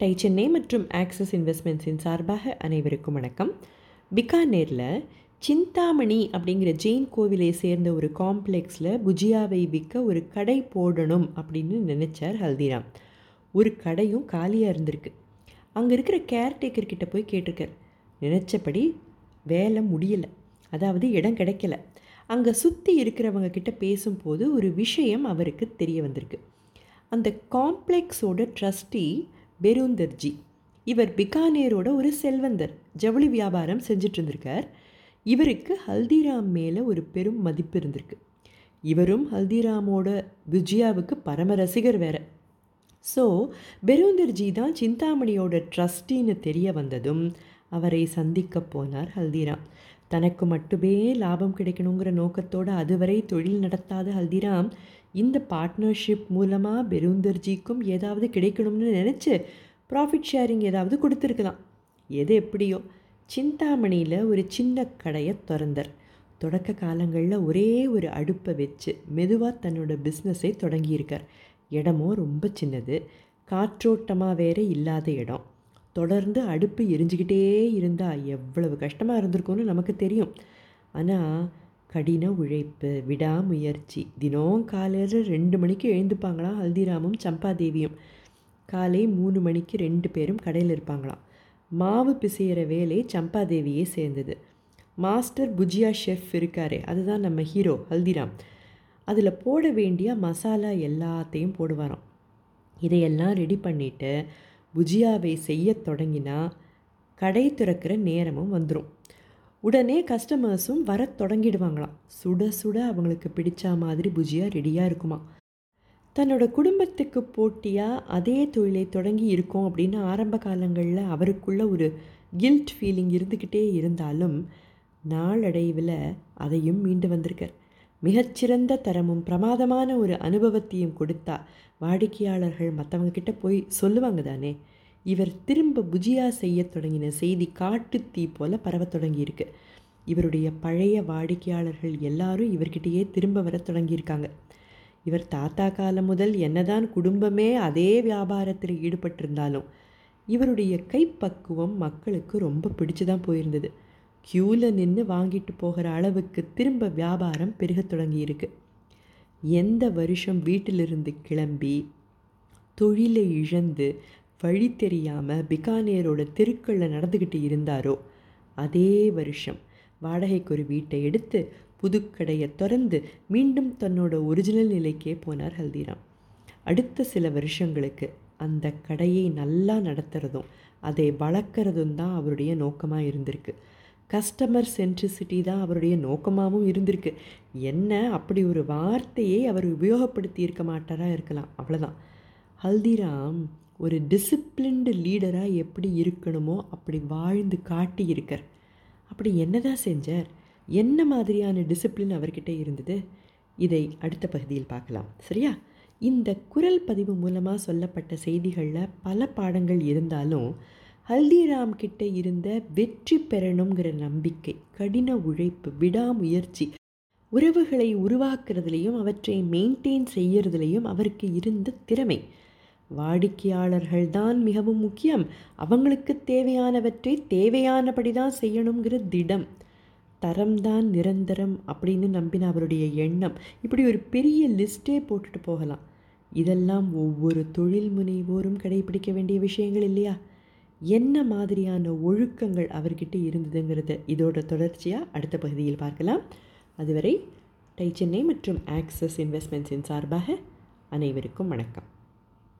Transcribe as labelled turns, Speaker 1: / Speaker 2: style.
Speaker 1: Tie Chennai மற்றும் axis இன்வெஸ்ட்மெண்ட்ஸின் சார்பாக அனைவருக்கும் வணக்கம். பிகானேரில் சிந்தாமணி அப்படிங்கிற ஜெயின் கோவிலை சேர்ந்த ஒரு காம்ப்ளெக்ஸில் புஜியாவை விற்க ஒரு கடை போடணும் அப்படின்னு நினச்சார் ஹல்திராம். ஒரு கடையும் காலியாக இருந்திருக்கு. அங்கே இருக்கிற கேர்டேக்கர் கிட்ட போய் கேட்டிருக்கார். நினச்சபடி வேலை முடியலை. அதாவது இடம் கிடைக்கல. அங்கே சுற்றி இருக்கிறவங்க கிட்ட பேசும்போது ஒரு விஷயம் அவருக்கு தெரிய வந்திருக்கு. அந்த காம்ப்ளெக்ஸோட ட்ரஸ்டி பெருந்தர்ஜி. இவர் பிகானேரோட ஒரு செல்வந்தர். ஜவுளி வியாபாரம் செஞ்சுட்டு இருந்திருக்கார் இவருக்கு ஹல்திராம் மேலே ஒரு பெரும் மதிப்பு இருந்திருக்கு. இவரும் ஹல்திராமோட விஜயாவுக்கு பரம ரசிகர் வேற. ஸோ பெருந்தர்ஜி தான் சிந்தாமணியோட ட்ரஸ்டின்னு தெரிய வந்ததும் அவரை சந்திக்க போனார் ஹல்திராம். தனக்கு மட்டுமே லாபம் கிடைக்கணுங்கிற நோக்கத்தோடு அதுவரை தொழில் நடத்தாத ஹல்திராம் இந்த பார்ட்னர்ஷிப் மூலமாக பெருந்தர்ஜிக்கும் ஏதாவது கிடைக்கணும்னு நினச்சி ப்ராஃபிட் ஷேரிங் ஏதாவது கொடுத்துருக்கலாம். எது எப்படியோ சிந்தாமணியில் ஒரு சின்ன கடையை திறந்தார். தொடக்க காலங்களில் ஒரே ஒரு அடுப்பை வச்சு மெதுவாக தன்னோட பிஸ்னஸை தொடங்கியிருக்கார். இடமும் ரொம்ப சின்னது காற்றோட்டமாக வேற இல்லாத இடம். தொடர்ந்து அடுப்பு எரிஞ்சுக்கிட்டே இருந்தால் எவ்வளவு கஷ்டமாக இருந்திருக்கும்னு நமக்கு தெரியும். ஆனால் கடின உழைப்பு விடாமுயற்சி. தினம் காலையில் ரெண்டு மணிக்கு எழுந்துப்பாங்களாம் ஹல்திராமும் சம்பாதேவியும். காலை மூணு மணிக்கு ரெண்டு பேரும் கடையில் இருப்பாங்களாம். மாவு பிசைகிற வேலை சம்பாதேவியே சேர்ந்தது. மாஸ்டர் புஜியா ஷெஃப் இருக்காரு அதுதான் நம்ம ஹீரோ ஹல்திராம். அதில் போட வேண்டிய மசாலா எல்லாத்தையும் போடுவாராம். இதையெல்லாம் ரெடி பண்ணிவிட்டு புஜியாவை செய்ய தொடங்கினா கடை திறக்கிற நேரமும் வந்துடும் உடனே கஸ்டமர்ஸும் வர தொடங்கிடுவாங்களாம். சுட சுட அவங்களுக்கு பிடிச்ச மாதிரி புஜியாக ரெடியாக இருக்குமா. தன்னோட குடும்பத்துக்கு போட்டியாக அதே தொழிலை தொடங்கி இருக்கோம் அப்படின்னு ஆரம்ப காலங்களில் அவருக்குள்ள ஒரு கில்ட் ஃபீலிங் இருந்துக்கிட்டே இருந்தாலும் நாளடைவில் அதையும் மீண்டு வந்திருக்கார். மிகச்சிறந்த தரமும் பிரமாதமான ஒரு அனுபவத்தையும் கொடுத்தா வாடிக்கையாளர்கள் மற்றவங்கக்கிட்ட போய் சொல்லுவாங்க தானே. இவர் திரும்ப புஜியா செய்ய தொடங்கின செய்தி காட்டுத்தீ போல பரவத் தொடங்கியிருக்கு. இவருடைய பழைய வாடிக்கையாளர்கள் எல்லாரும் இவர்கிட்டயே திரும்ப வர தொடங்கியிருக்காங்க. இவர் தாத்தா காலம் முதல் என்னதான் குடும்பமே அதே வியாபாரத்தில் ஈடுபட்டிருந்தாலும் இவருடைய கைப்பக்குவம் மக்களுக்கு ரொம்ப பிடிச்சு தான் போயிருந்தது. க்யூவில் நின்று வாங்கிட்டு போகிற அளவுக்கு திரும்ப வியாபாரம் பெருகத் தொடங்கியிருக்கு. எந்த வருஷம் வீட்டிலிருந்து கிளம்பி தொழிலை இழந்து வழி தெரியாமல் பிகானேரோட தெருக்களில் நடந்துக்கிட்டு இருந்தாரோ? அதே வருஷம் வாடகைக்கு ஒரு வீட்டை எடுத்து புதுக்கடையை திறந்து மீண்டும் தன்னோட ஒரிஜினல் நிலைக்கே போனார் ஹல்திராம். அடுத்த சில வருஷங்களுக்கு அந்த கடையை நல்லா நடத்துகிறதும் அதை வளர்க்குறதும் தான் அவருடைய நோக்கமாக இருந்திருக்கு. கஸ்டமர் சென்ட்ரிசிட்டி தான் அவருடைய நோக்கமாகவும் இருந்திருக்கு. என்ன அப்படி ஒரு வார்த்தையை அவர் உபயோகப்படுத்தி இருக்க மாட்டாராக இருக்கலாம். அவ்வளோதான் ஹல்திராம் ஒரு டிசிப்ளின்டு லீடராக எப்படி இருக்கணுமோ அப்படி வாழ்ந்து காட்டியிருக்கார் அப்படி என்னதான் செஞ்சார்? என்ன மாதிரியான டிசிப்ளின் அவர்கிட்ட இருந்தது? இதை அடுத்த பகுதியில் பார்க்கலாம். சரியா? இந்த குரல் பதிவு மூலமாக சொல்லப்பட்ட செய்திகளில் பல பாடங்கள் இருந்தாலும் ஹல்திராம் கிட்ட இருந்த வெற்றி பெறணுங்கிற நம்பிக்கை கடின உழைப்பு விடாமுயற்சி உறவுகளை உருவாக்குறதுலையும் அவற்றை மெயின்டைன் செய்யறதுலேயும் அவருக்கு இருந்த திறமை. வாடிக்கையாளர்கள்தான் மிகவும் முக்கியம். அவங்களுக்கு தேவையானவற்றை தேவையானபடி தான் செய்யணுங்கிற திடம். தரம்தான் நிரந்தரம் அப்படின்னு நம்பின அவருடைய எண்ணம். இப்படி ஒரு பெரிய லிஸ்ட்டே போட்டுட்டு போகலாம். இதெல்லாம் ஒவ்வொரு தொழில் முனைவோரும் கடைபிடிக்க வேண்டிய விஷயங்கள் இல்லையா? என்ன மாதிரியான ஒழுக்கங்கள் அவர்கிட்ட இருந்ததுங்கிறத இதோட தொடர்ச்சியாக அடுத்த பகுதியில் பார்க்கலாம். அதுவரை டை சென்னை மற்றும் ஆக்சஸ் இன்வெஸ்ட்மெண்ட்ஸின் சார்பாக அனைவருக்கும் வணக்கம்.